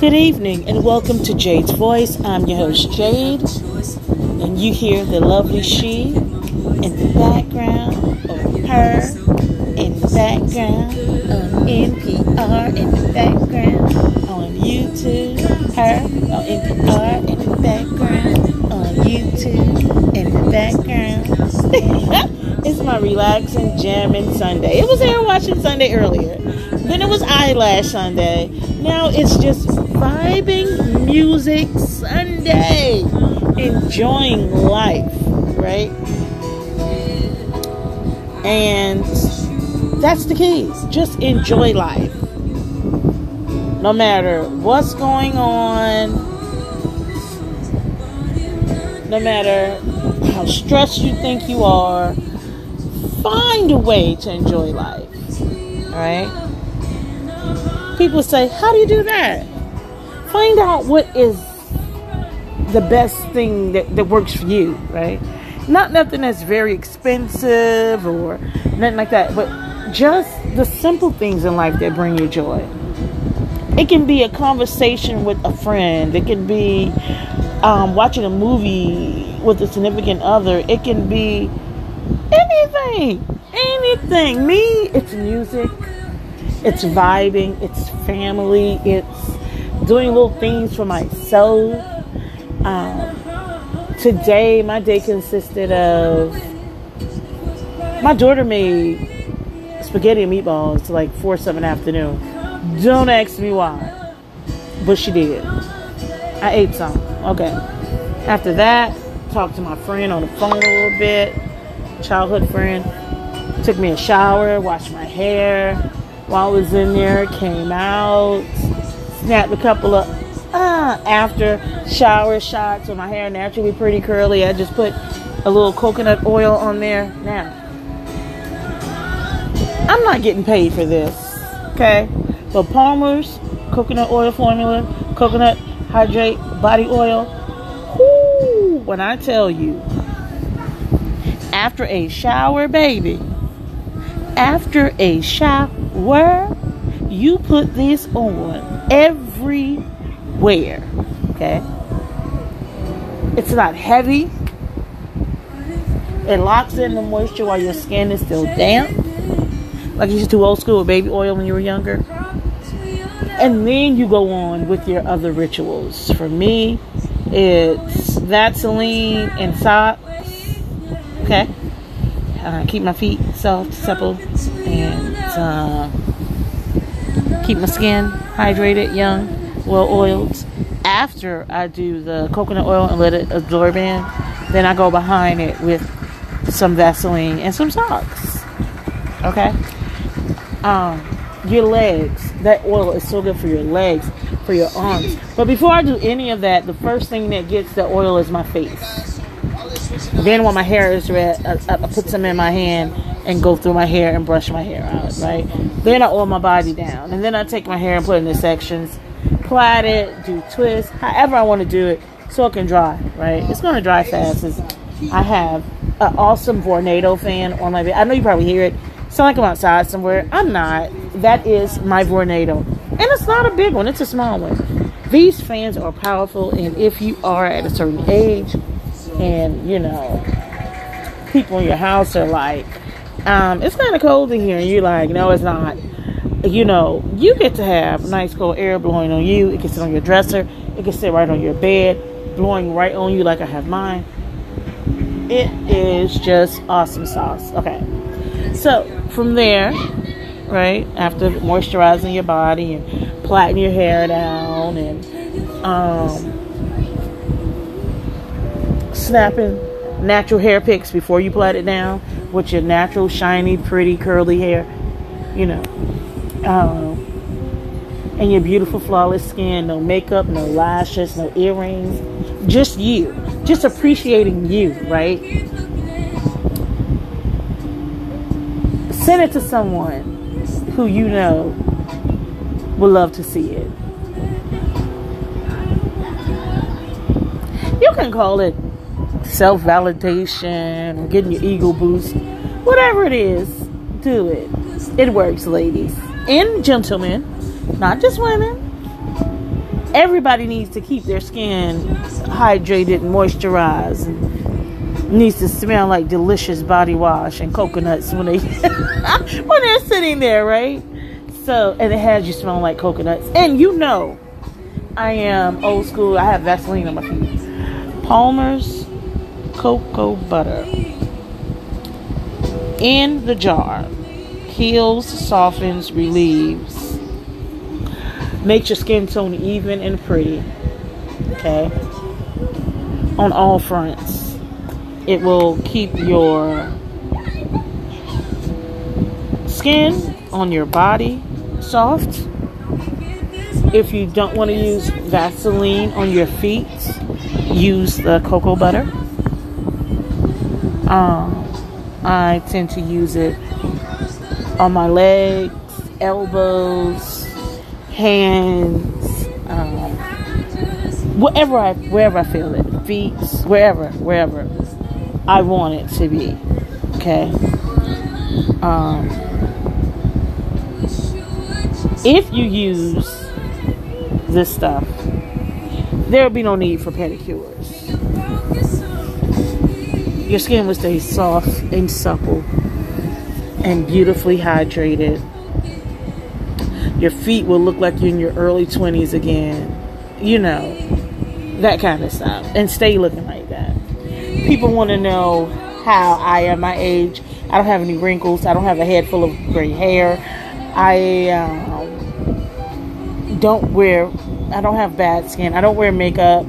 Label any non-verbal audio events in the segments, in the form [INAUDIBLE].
Good evening and welcome to Jade's Voice. I'm your host, Jade, and you hear the lovely she in the background, or her in the background, on NPR in the background, on YouTube, her oh, on NPR in the background, on YouTube in the background. [LAUGHS] it's my relaxing, jamming Sunday. It was hair washing Sunday earlier. Then it was eyelash Sunday. Now it's just vibing music Sunday. Enjoying life, right? And that's the key. Just enjoy life. No matter what's going on, no matter how stressed you think you are, find a way to enjoy life. All right? people say, How do you do that? Find out what is the best thing that, that works for you, right? Not nothing that's very expensive or nothing like that, but just the simple things in life that bring you joy. It can be a conversation with a friend, it can be um, watching a movie with a significant other, it can be anything, anything. Me, it's music it's vibing, it's family, it's doing little things for myself. Um, today, my day consisted of my daughter made spaghetti and meatballs to like 4 7 afternoon. Don't ask me why, but she did. I ate some. Okay. After that, talked to my friend on the phone a little bit, childhood friend. Took me a shower, washed my hair, while I was in there, came out, snapped a couple of uh, after shower shots so my hair naturally pretty curly. I just put a little coconut oil on there. Now, I'm not getting paid for this, okay? But Palmer's coconut oil formula, coconut hydrate body oil. Whoo, when I tell you, after a shower, baby, after a shower you put this on everywhere. Okay? It's not heavy. It locks in the moisture while your skin is still damp. Like you used to old school with baby oil when you were younger. And then you go on with your other rituals. For me, it's Vaseline and socks. Okay? Uh, keep my feet soft, supple, and uh, keep my skin hydrated, young, well oiled. After I do the coconut oil and let it absorb in, then I go behind it with some Vaseline and some socks. Okay? Um, your legs. That oil is so good for your legs, for your arms. But before I do any of that, the first thing that gets the oil is my face. Then when my hair is red, I, I put some in my hand and go through my hair and brush my hair out, right? Then I oil my body down. And then I take my hair and put it in the sections, plait it, do twists, however I want to do it so it can dry, right? It's going to dry fast. It's, I have an awesome Vornado fan on my bed. I know you probably hear it. Sound like I'm outside somewhere. I'm not. That is my Vornado. And it's not a big one, it's a small one. These fans are powerful, and if you are at a certain age, and you know, people in your house are like, um, it's kind of cold in here, and you're like, no, it's not. You know, you get to have nice cold air blowing on you. It can sit on your dresser. It can sit right on your bed, blowing right on you like I have mine. It is just awesome sauce. Okay, so from there, right after moisturizing your body and plaiting your hair down and um, snapping natural hair pics before you plait it down with your natural, shiny, pretty, curly hair, you know, um, and your beautiful, flawless skin. No makeup, no lashes, no earrings. Just you. Just appreciating you, right? Send it to someone who you know would love to see it. You can call it self validation, getting your ego boost, whatever it is, do it. It works, ladies and gentlemen, not just women. everybody needs to keep their skin hydrated and moisturized and needs to smell like delicious body wash and coconuts when they [LAUGHS] when they're sitting there, right? So and it has you smelling like coconuts. And you know I am old school. I have Vaseline on my feet. Palmer's cocoa butter in the jar heals, softens, relieves makes your skin tone even and pretty. Okay? On all fronts. It will keep your skin on your body soft. If you don't want to use Vaseline on your feet, use the cocoa butter. Um, I tend to use it on my legs, elbows, hands, um, wherever I wherever I feel it, feet, wherever, wherever I want it to be. Okay. Um, if you use this stuff, there will be no need for pedicures. Your skin will stay soft and supple and beautifully hydrated your feet will look like you're in your early 20s again. You know, that kind of stuff. And stay looking like that. People want to know how I am my age. I don't have any wrinkles. I don't have a head full of gray hair. I um, don't wear, I don't have bad skin. I don't wear makeup.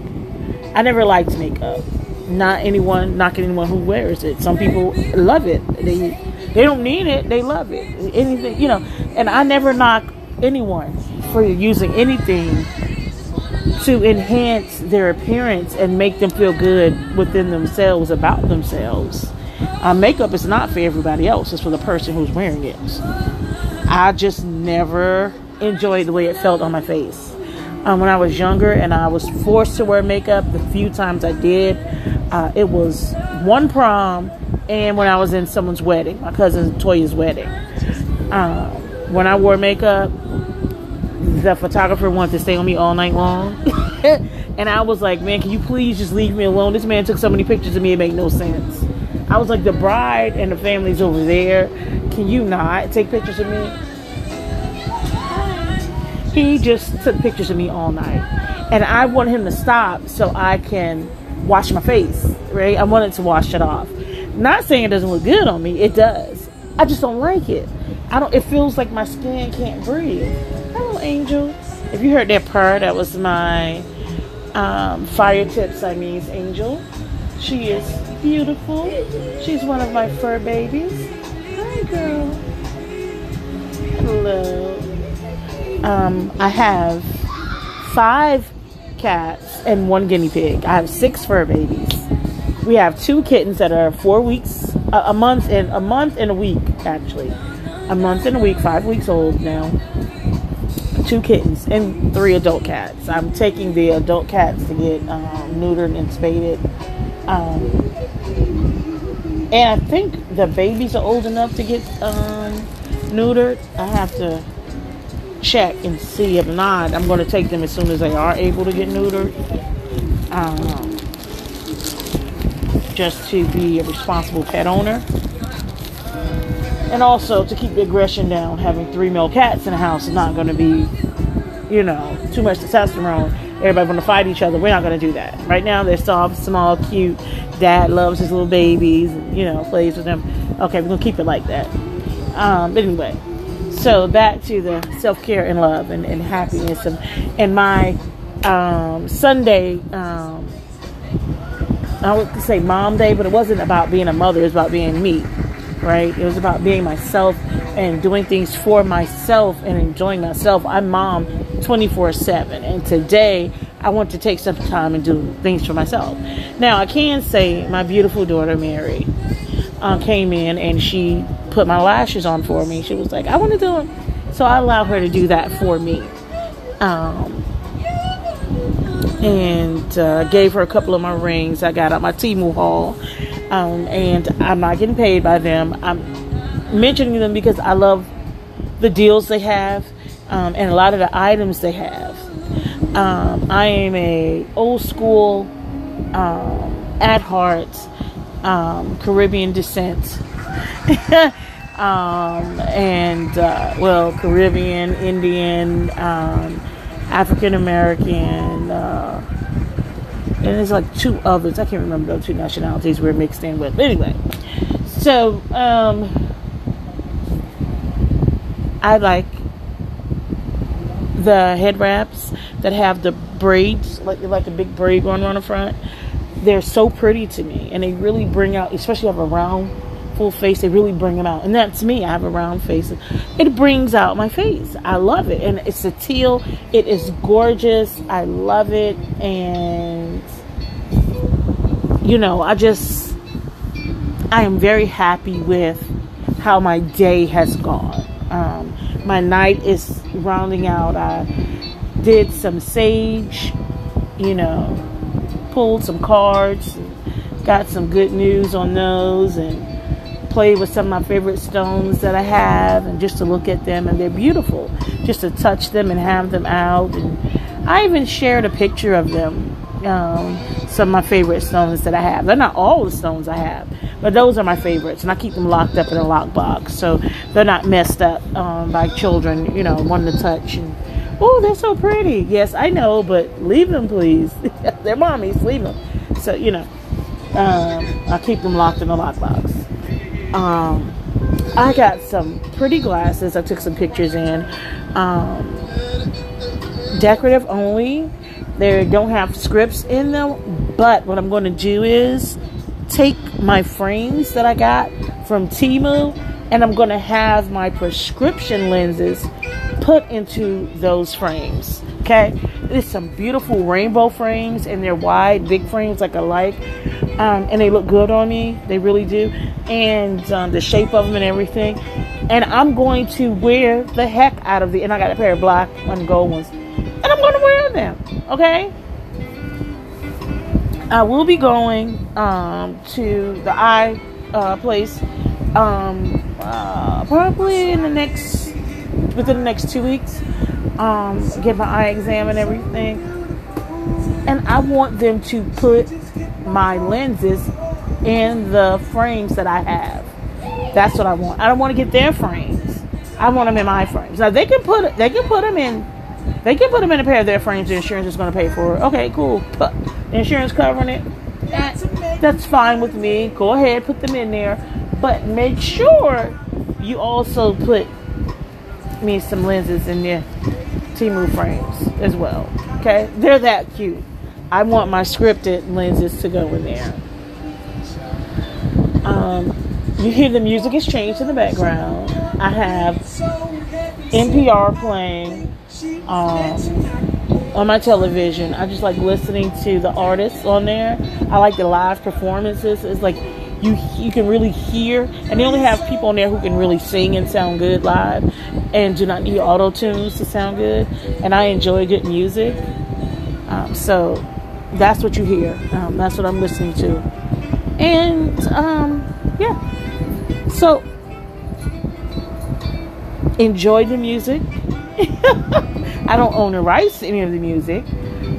I never liked makeup. Not anyone, not anyone who wears it. Some people love it. They they don't need it. They love it. Anything, you know. And I never knock anyone for using anything to enhance their appearance and make them feel good within themselves about themselves. Uh, makeup is not for everybody else, it's for the person who's wearing it. I just never enjoyed the way it felt on my face. Um, when I was younger and I was forced to wear makeup, the few times I did, uh, it was one prom and when I was in someone's wedding, my cousin Toya's wedding. Um, when I wore makeup, the photographer wanted to stay on me all night long. [LAUGHS] and I was like, man, can you please just leave me alone? This man took so many pictures of me, it made no sense. I was like, the bride and the family's over there. Can you not take pictures of me? He just took pictures of me all night. And I want him to stop so I can wash my face, right? I wanted to wash it off. Not saying it doesn't look good on me, it does. I just don't like it. I don't it feels like my skin can't breathe Hello angel. If you heard that purr, that was my um, fire tip Siamese angel. She is beautiful. She's one of my fur babies. Hi, girl. Hello. Um, I have five cats and one guinea pig. I have six fur babies. We have two kittens that are four weeks, a, a month and a month and a week actually, a month and a week, five weeks old now two kittens and three adult cats. I'm taking the adult cats to get um, neutered and spaded. Um, and I think the babies are old enough to get um, neutered. I have to check and see. If not, I'm going to take them as soon as they are able to get neutered. Um, just to be a responsible pet owner. And also to keep the aggression down, having three male cats in the house is not going to be, you know, too much testosterone. Everybody want to fight each other. We're not going to do that. Right now, they're soft, small, cute. Dad loves his little babies, you know, plays with them. Okay, we're going to keep it like that. Um, but anyway, so back to the self care and love and, and happiness. And, and my um, Sunday, um, I would say mom day, but it wasn't about being a mother, it was about being me right? It was about being myself and doing things for myself and enjoying myself. I'm mom 24 7. And today, I want to take some time and do things for myself. Now, I can say my beautiful daughter, Mary, uh, came in and she put my lashes on for me. She was like, I want to do them. So I allowed her to do that for me. Um, and uh, gave her a couple of my rings I got out my Temu haul um, and I'm not getting paid by them. I'm mentioning them because I love the deals they have um, and a lot of the items they have. Um, I am a old school, um, at heart, um, Caribbean descent. [LAUGHS] Um, and uh, well, Caribbean, Indian, um, African American, uh, and there's like two others. I can't remember those two nationalities we're mixed in with. Anyway, so um, I like the head wraps that have the braids, like like a big braid going around the front. They're so pretty to me, and they really bring out, especially I have a round, full face. They really bring them out, and that's me. I have a round face. It brings out my face. I love it, and it's a teal. It is gorgeous. I love it, and you know, I just, I am very happy with how my day has gone. Um, my night is rounding out. I did some sage, you know, pulled some cards, got some good news on those, and played with some of my favorite stones that I have, and just to look at them, and they're beautiful. Just to touch them and have them out, and I even shared a picture of them. Um, some of my favorite stones that I have. They're not all the stones I have, but those are my favorites, and I keep them locked up in a lockbox so they're not messed up um, by children, you know, wanting to touch and oh, they're so pretty. Yes, I know, but leave them, please. [LAUGHS] they're mommies. Leave them. So you know, um, I keep them locked in the lockbox. Um, I got some pretty glasses. I took some pictures in. Um, decorative only. They don't have scripts in them, but what I'm going to do is take my frames that I got from Temu and I'm going to have my prescription lenses put into those frames. Okay, there's some beautiful rainbow frames, and they're wide, big frames like I like, um, and they look good on me. They really do, and um, the shape of them and everything. And I'm going to wear the heck out of the. And I got a pair of black and gold ones, and I'm going to wear them. Okay. I will be going um, to the eye uh, place um, uh, probably in the next within the next two weeks. Um, get my eye exam and everything, and I want them to put my lenses in the frames that I have. That's what I want. I don't want to get their frames. I want them in my frames. Now they can put they can put them in they can put them in a pair of their frames. The insurance is going to pay for it. Okay, cool. But insurance covering it. That, that's fine with me. Go ahead, put them in there, but make sure you also put me some lenses in their Temu frames as well. Okay, they're that cute. I want my scripted lenses to go in there. Um, you hear the music has changed in the background. I have NPR playing um, on my television. I just like listening to the artists on there. I like the live performances. It's like you you can really hear, and they only have people on there who can really sing and sound good live, and do not need auto tunes to sound good. And I enjoy good music, um, so that's what you hear. Um, that's what I'm listening to, and um, yeah. So enjoy the music. [LAUGHS] I don't own the rights to any of the music,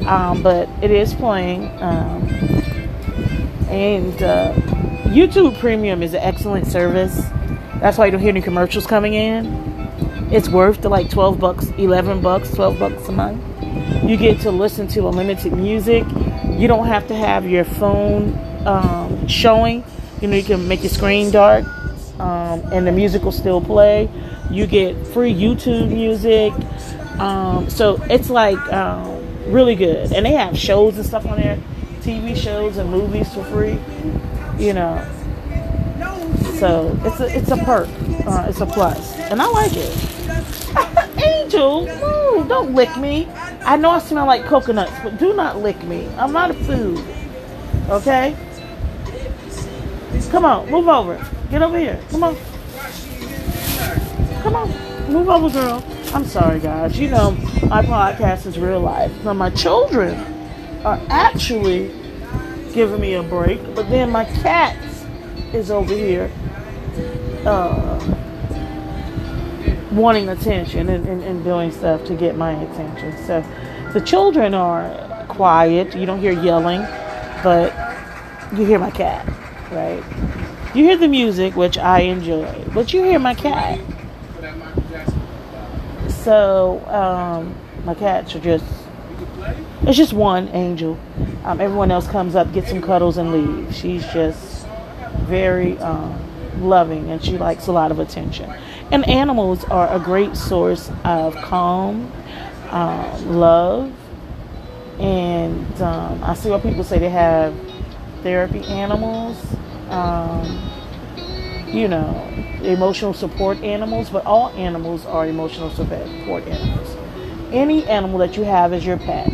um, but it is playing. Um, and uh, YouTube Premium is an excellent service. That's why you don't hear any commercials coming in. It's worth the like 12 bucks, 11 bucks, 12 bucks a month. You get to listen to unlimited music. You don't have to have your phone um, showing. You know, you can make your screen dark um, and the music will still play. You get free YouTube music. Um, so it's like um, really good. And they have shows and stuff on there, TV shows and movies for free you know. So it's a it's a perk. Uh, it's a plus, and I like it. [LAUGHS] Angel, no, don't lick me. I know I smell like coconuts, but do not lick me. I'm not a food. Okay? Come on, move over. Get over here. Come on. Come on. Move over, girl. I'm sorry, guys. You know, my podcast is real life. Now, my children are actually giving me a break. But then my cat is over here. Uh, wanting attention and, and, and doing stuff to get my attention. So the children are quiet. You don't hear yelling, but you hear my cat, right? You hear the music, which I enjoy, but you hear my cat. So um, my cats are just. It's just one angel. Um, everyone else comes up, gets some cuddles, and leaves. She's just very um, loving, and she likes a lot of attention. And animals are a great source of calm, um, love, and um, I see what people say they have therapy animals. Um, you know, emotional support animals, but all animals are emotional support animals. Any animal that you have as your pet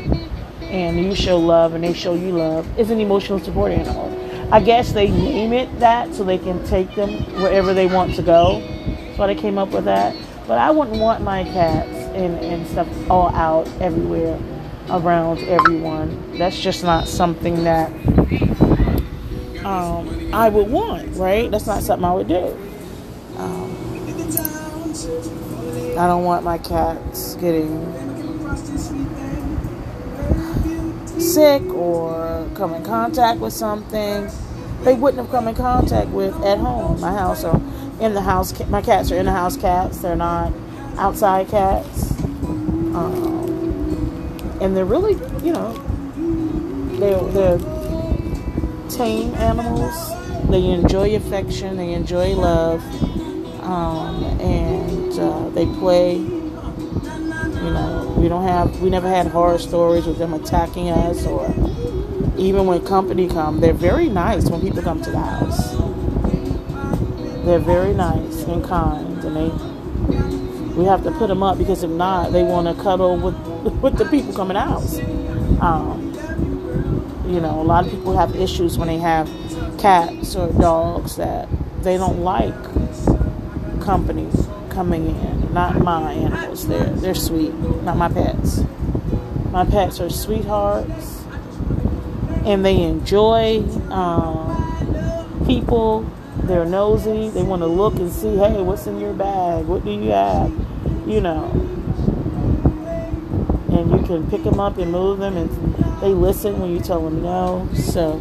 and you show love and they show you love is an emotional support animal. I guess they name it that so they can take them wherever they want to go. That's why they came up with that. But I wouldn't want my cats and, and stuff all out everywhere around everyone. That's just not something that um, I would want, right? That's not something I would do. Um, I don't want my cats getting sick or come in contact with something they wouldn't have come in contact with at home, my house, or in the house. My cats are in the house cats. They're not outside cats. Um, and they're really, you know, they're, they're tame animals. They enjoy affection. They enjoy love. Um, and uh, they play. You know, we don't have, we never had horror stories with them attacking us or even when company come. They're very nice when people come to the house. They're very nice and kind, and they we have to put them up because if not, they want to cuddle with [LAUGHS] with the people coming out. Um, you know, a lot of people have issues when they have cats or dogs that they don't like company coming in. Not my animals. They're they're sweet. Not my pets. My pets are sweethearts, and they enjoy um, people. They're nosy. They want to look and see, hey, what's in your bag? What do you have? You know. And you can pick them up and move them, and they listen when you tell them no. So,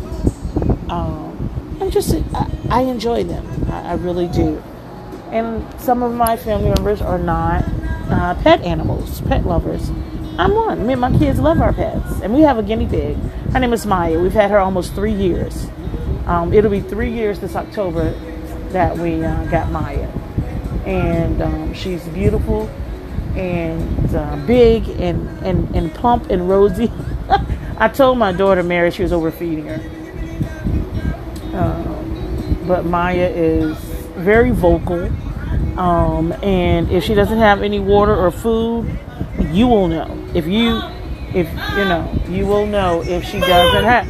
um, I'm just, I, I enjoy them. I, I really do and some of my family members are not uh, pet animals, pet lovers. I'm one. Me and my kids love our pets, and we have a guinea pig. Her name is Maya. We've had her almost three years. Um, it'll be three years this October that we uh, got Maya, and um, she's beautiful and uh, big and, and, and plump and rosy. [LAUGHS] I told my daughter Mary she was overfeeding her, um, but Maya is very vocal. Um, and if she doesn't have any water or food, you will know. If you, if you know, you will know if she doesn't have.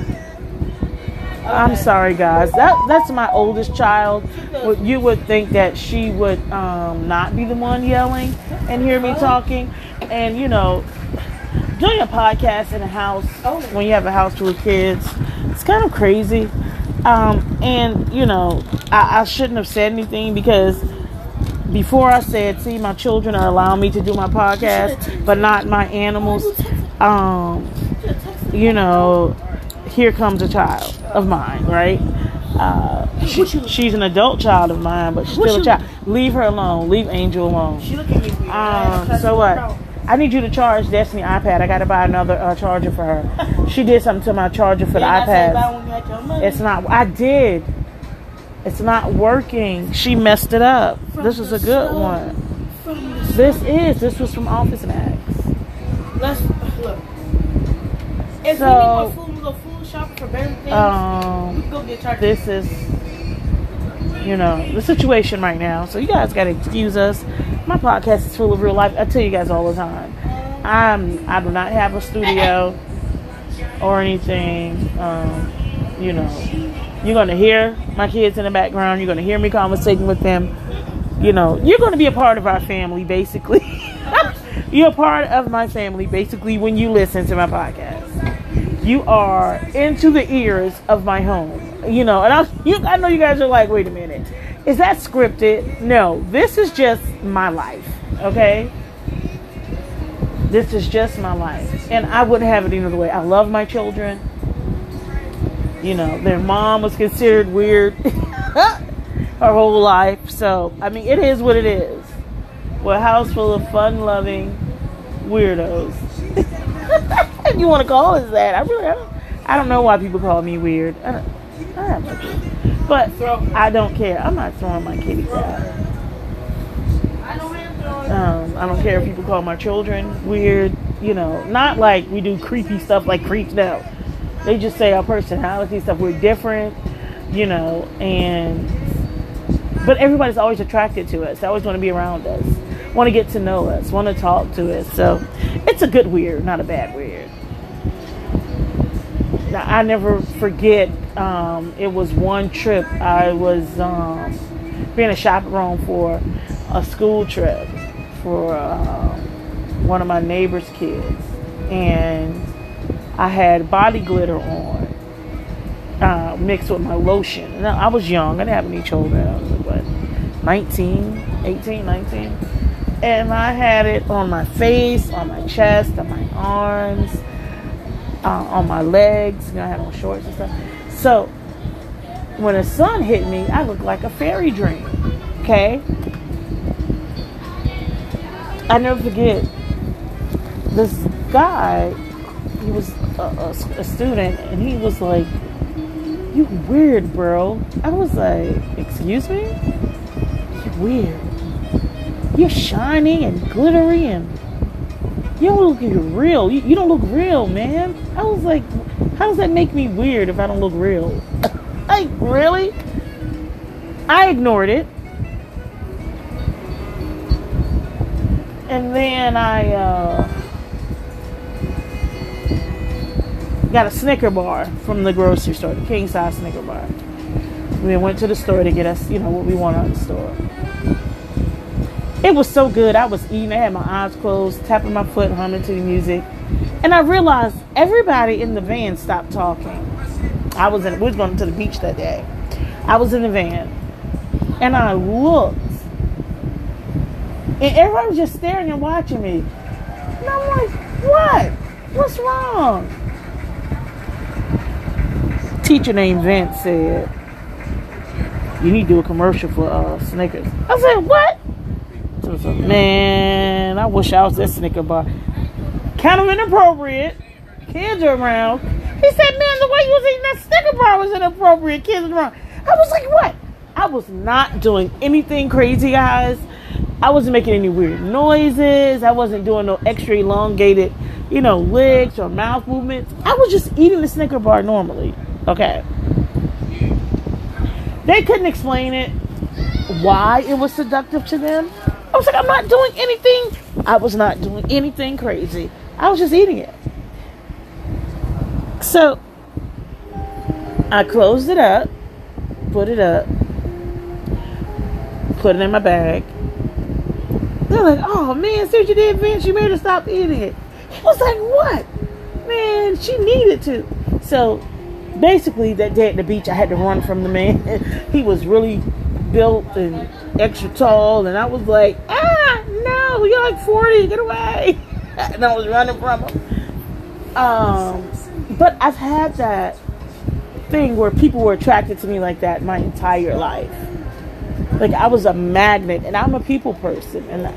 I'm sorry, guys. That that's my oldest child. You would think that she would um, not be the one yelling and hear me talking, and you know, doing a podcast in a house when you have a house full of kids, it's kind of crazy. Um, and you know, I, I shouldn't have said anything because before I said, see, my children are allowing me to do my podcast, but not my animals. Um, you know, here comes a child of mine, right? Uh, she, she's an adult child of mine, but she's still a child. Leave her alone. Leave Angel alone. Um, so what? I need you to charge Destiny iPad. I got to buy another uh, charger for her. She did something to my charger for the iPad. It's not. I did. It's not working. She messed it up. This is a good one. This is. This was from OfficeMax. Let's look. If So, we need more food, we'll go food shopping for better things. Um, go get charged. this is, you know, the situation right now. So you guys got to excuse us. My podcast is full of real life. I tell you guys all the time. I'm. I do not have a studio or anything. Um, you know, you're gonna hear my kids in the background. You're gonna hear me conversating with them. You know, you're gonna be a part of our family, basically. [LAUGHS] you're a part of my family, basically, when you listen to my podcast. You are into the ears of my home. You know, and I, you, I know you guys are like, wait a minute, is that scripted? No, this is just my life. Okay? This is just my life. And I wouldn't have it any other way. I love my children. You know, their mom was considered weird [LAUGHS] her whole life. So, I mean, it is what it is. We're a house full of fun loving weirdos. if [LAUGHS] you want to call us that. I really I don't, I don't know why people call me weird. I have no. But I don't care. I'm not throwing my kitties out. Um, I don't care if people call my children weird. You know, not like we do creepy stuff like creeps now. They just say our personality stuff. We're different, you know, and but everybody's always attracted to us. They always want to be around us, want to get to know us, want to talk to us. So it's a good weird, not a bad weird. I never forget. Um, it was one trip. I was um, being a chaperone for a school trip for uh, one of my neighbor's kids, and I had body glitter on uh, mixed with my lotion. And I was young. I didn't have any children. I was like, what, 19, 18, 19? And I had it on my face, on my chest, on my arms uh, on my legs. You know, I had on shorts and stuff. So when the sun hit me, I looked like a fairy dream. Okay. I never forget this guy. He was a, a, a student, and he was like, "You weird, bro." I was like, "Excuse me? You weird. You're shiny and glittery and." You don't look real. You, you, don't look real, man. I was like, how does that make me weird if I don't look real? [LAUGHS] like, really? I ignored it. And then I uh, got a Snicker bar from the grocery store, the king size Snicker bar. We went to the store to get us, you know, what we want out of the store. It was so good. I was eating. I had my eyes closed, tapping my foot, humming to the music. And I realized everybody in the van stopped talking. I was in, we was going to the beach that day. I was in the van. And I looked. And everybody was just staring and watching me. And I'm like, what? What's wrong? Teacher named Vince said, you need to do a commercial for uh, Snickers. I said, what? Man, I wish I was that Snicker bar. Kind of inappropriate. Kids are around. He said, man, the way you was eating that Snicker bar was inappropriate. Kids around. I was like, what? I was not doing anything crazy, guys. I wasn't making any weird noises. I wasn't doing no extra elongated, you know, licks or mouth movements. I was just eating the Snicker bar normally. Okay. They couldn't explain it, why it was seductive to them. I was like, I'm not doing anything. I was not doing anything crazy. I was just eating it. So I closed it up, put it up, put it in my bag. They're like, oh man, what you did, Vince? You made her stop eating it. He was like, what? Man, she needed to. So basically, that day at the beach, I had to run from the man. [LAUGHS] he was really built and extra tall, and I was like, ah, no, you're like 40, get away. [LAUGHS] and I was running from him. Um, but I've had that thing where people were attracted to me like that my entire life. Like I was a magnet, and I'm a people person, and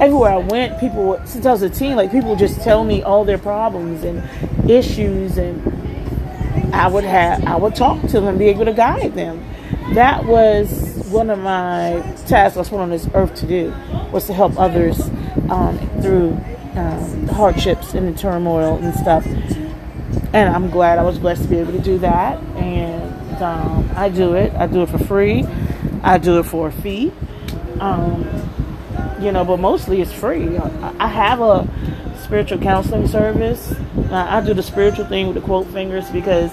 everywhere I went, people since I was a teen, like people would just tell me all their problems and issues, and I would have I would talk to them, be able to guide them. That was one of my tasks I was put on this earth to do was to help others um, through um, hardships and the turmoil and stuff. And I'm glad I was blessed to be able to do that. And um, I do it. I do it for free. I do it for a fee. Um, you know, but mostly it's free. I, I have a spiritual counseling service. I do the spiritual thing with the quote fingers because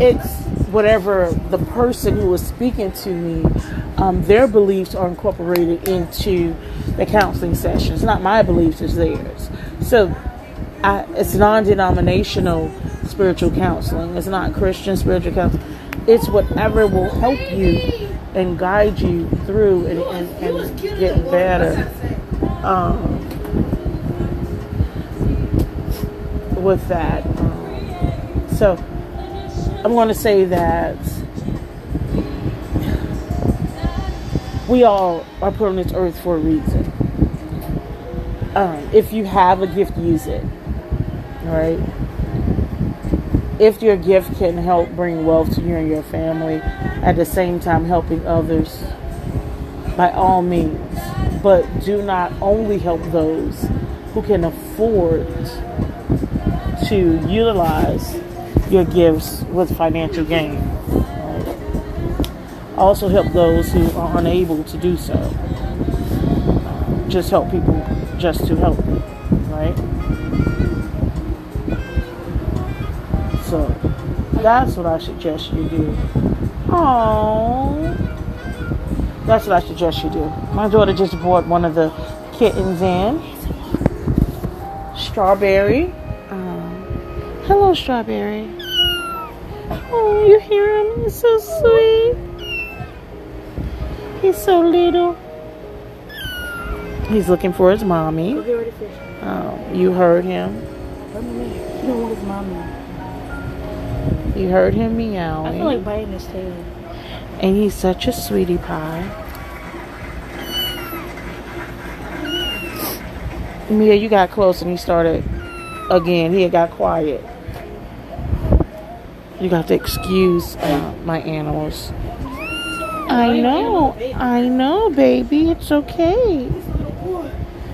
it's whatever the person who was speaking to me, um, their beliefs are incorporated into the counseling sessions. Not my beliefs, it's theirs. So I, it's non-denominational spiritual counseling. It's not Christian spiritual counseling. It's whatever will help you and guide you through and, and, and get better. Um, with that. Um, so I'm going to say that we all are put on this earth for a reason. Um, if you have a gift, use it. All right. If your gift can help bring wealth to you and your family, at the same time helping others, by all means. But do not only help those who can afford to utilize your gifts with financial gain. Also, help those who are unable to do so. Just help people just to help, right? So, that's what I suggest you do. Oh, that's what I suggest you do. My daughter just brought one of the kittens in. Strawberry. Um, hello, Strawberry. Oh, you hear him? He's so sweet. He's so little. He's looking for his mommy. Go get ready fish. Um, you heard him. You want his mommy. You heard him meowing. I feel like biting his tail. and he's such a sweetie pie. Mia, you got close and he started again. He had got quiet. You got to excuse uh, my animals. I know, I know, baby. It's okay.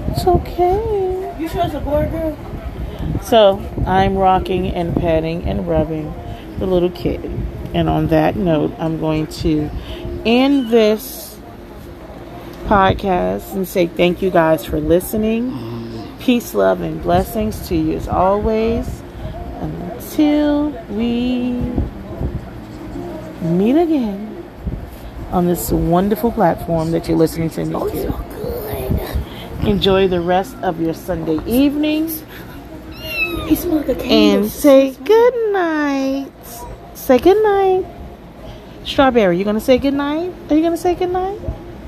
It's okay. You sure it's a boy, girl? So I'm rocking and petting and rubbing the little kitten. And on that note, I'm going to end this podcast and say thank you guys for listening. Peace, love, and blessings to you as always. Until we meet again on this wonderful platform that you're listening to me to. Enjoy the rest of your Sunday evenings and say good night. Say good night. Strawberry, you gonna say good night? Are you gonna say good night?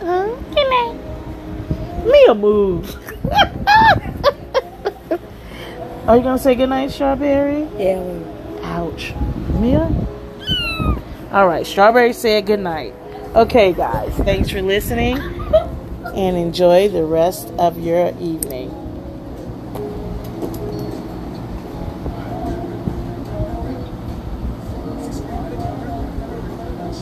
Huh? Good night. Mia, move. [LAUGHS] Are you gonna say good night, Strawberry? Yeah. Ouch. Mia? All right, Strawberry said good night. Okay, guys, thanks for listening and enjoy the rest of your evening.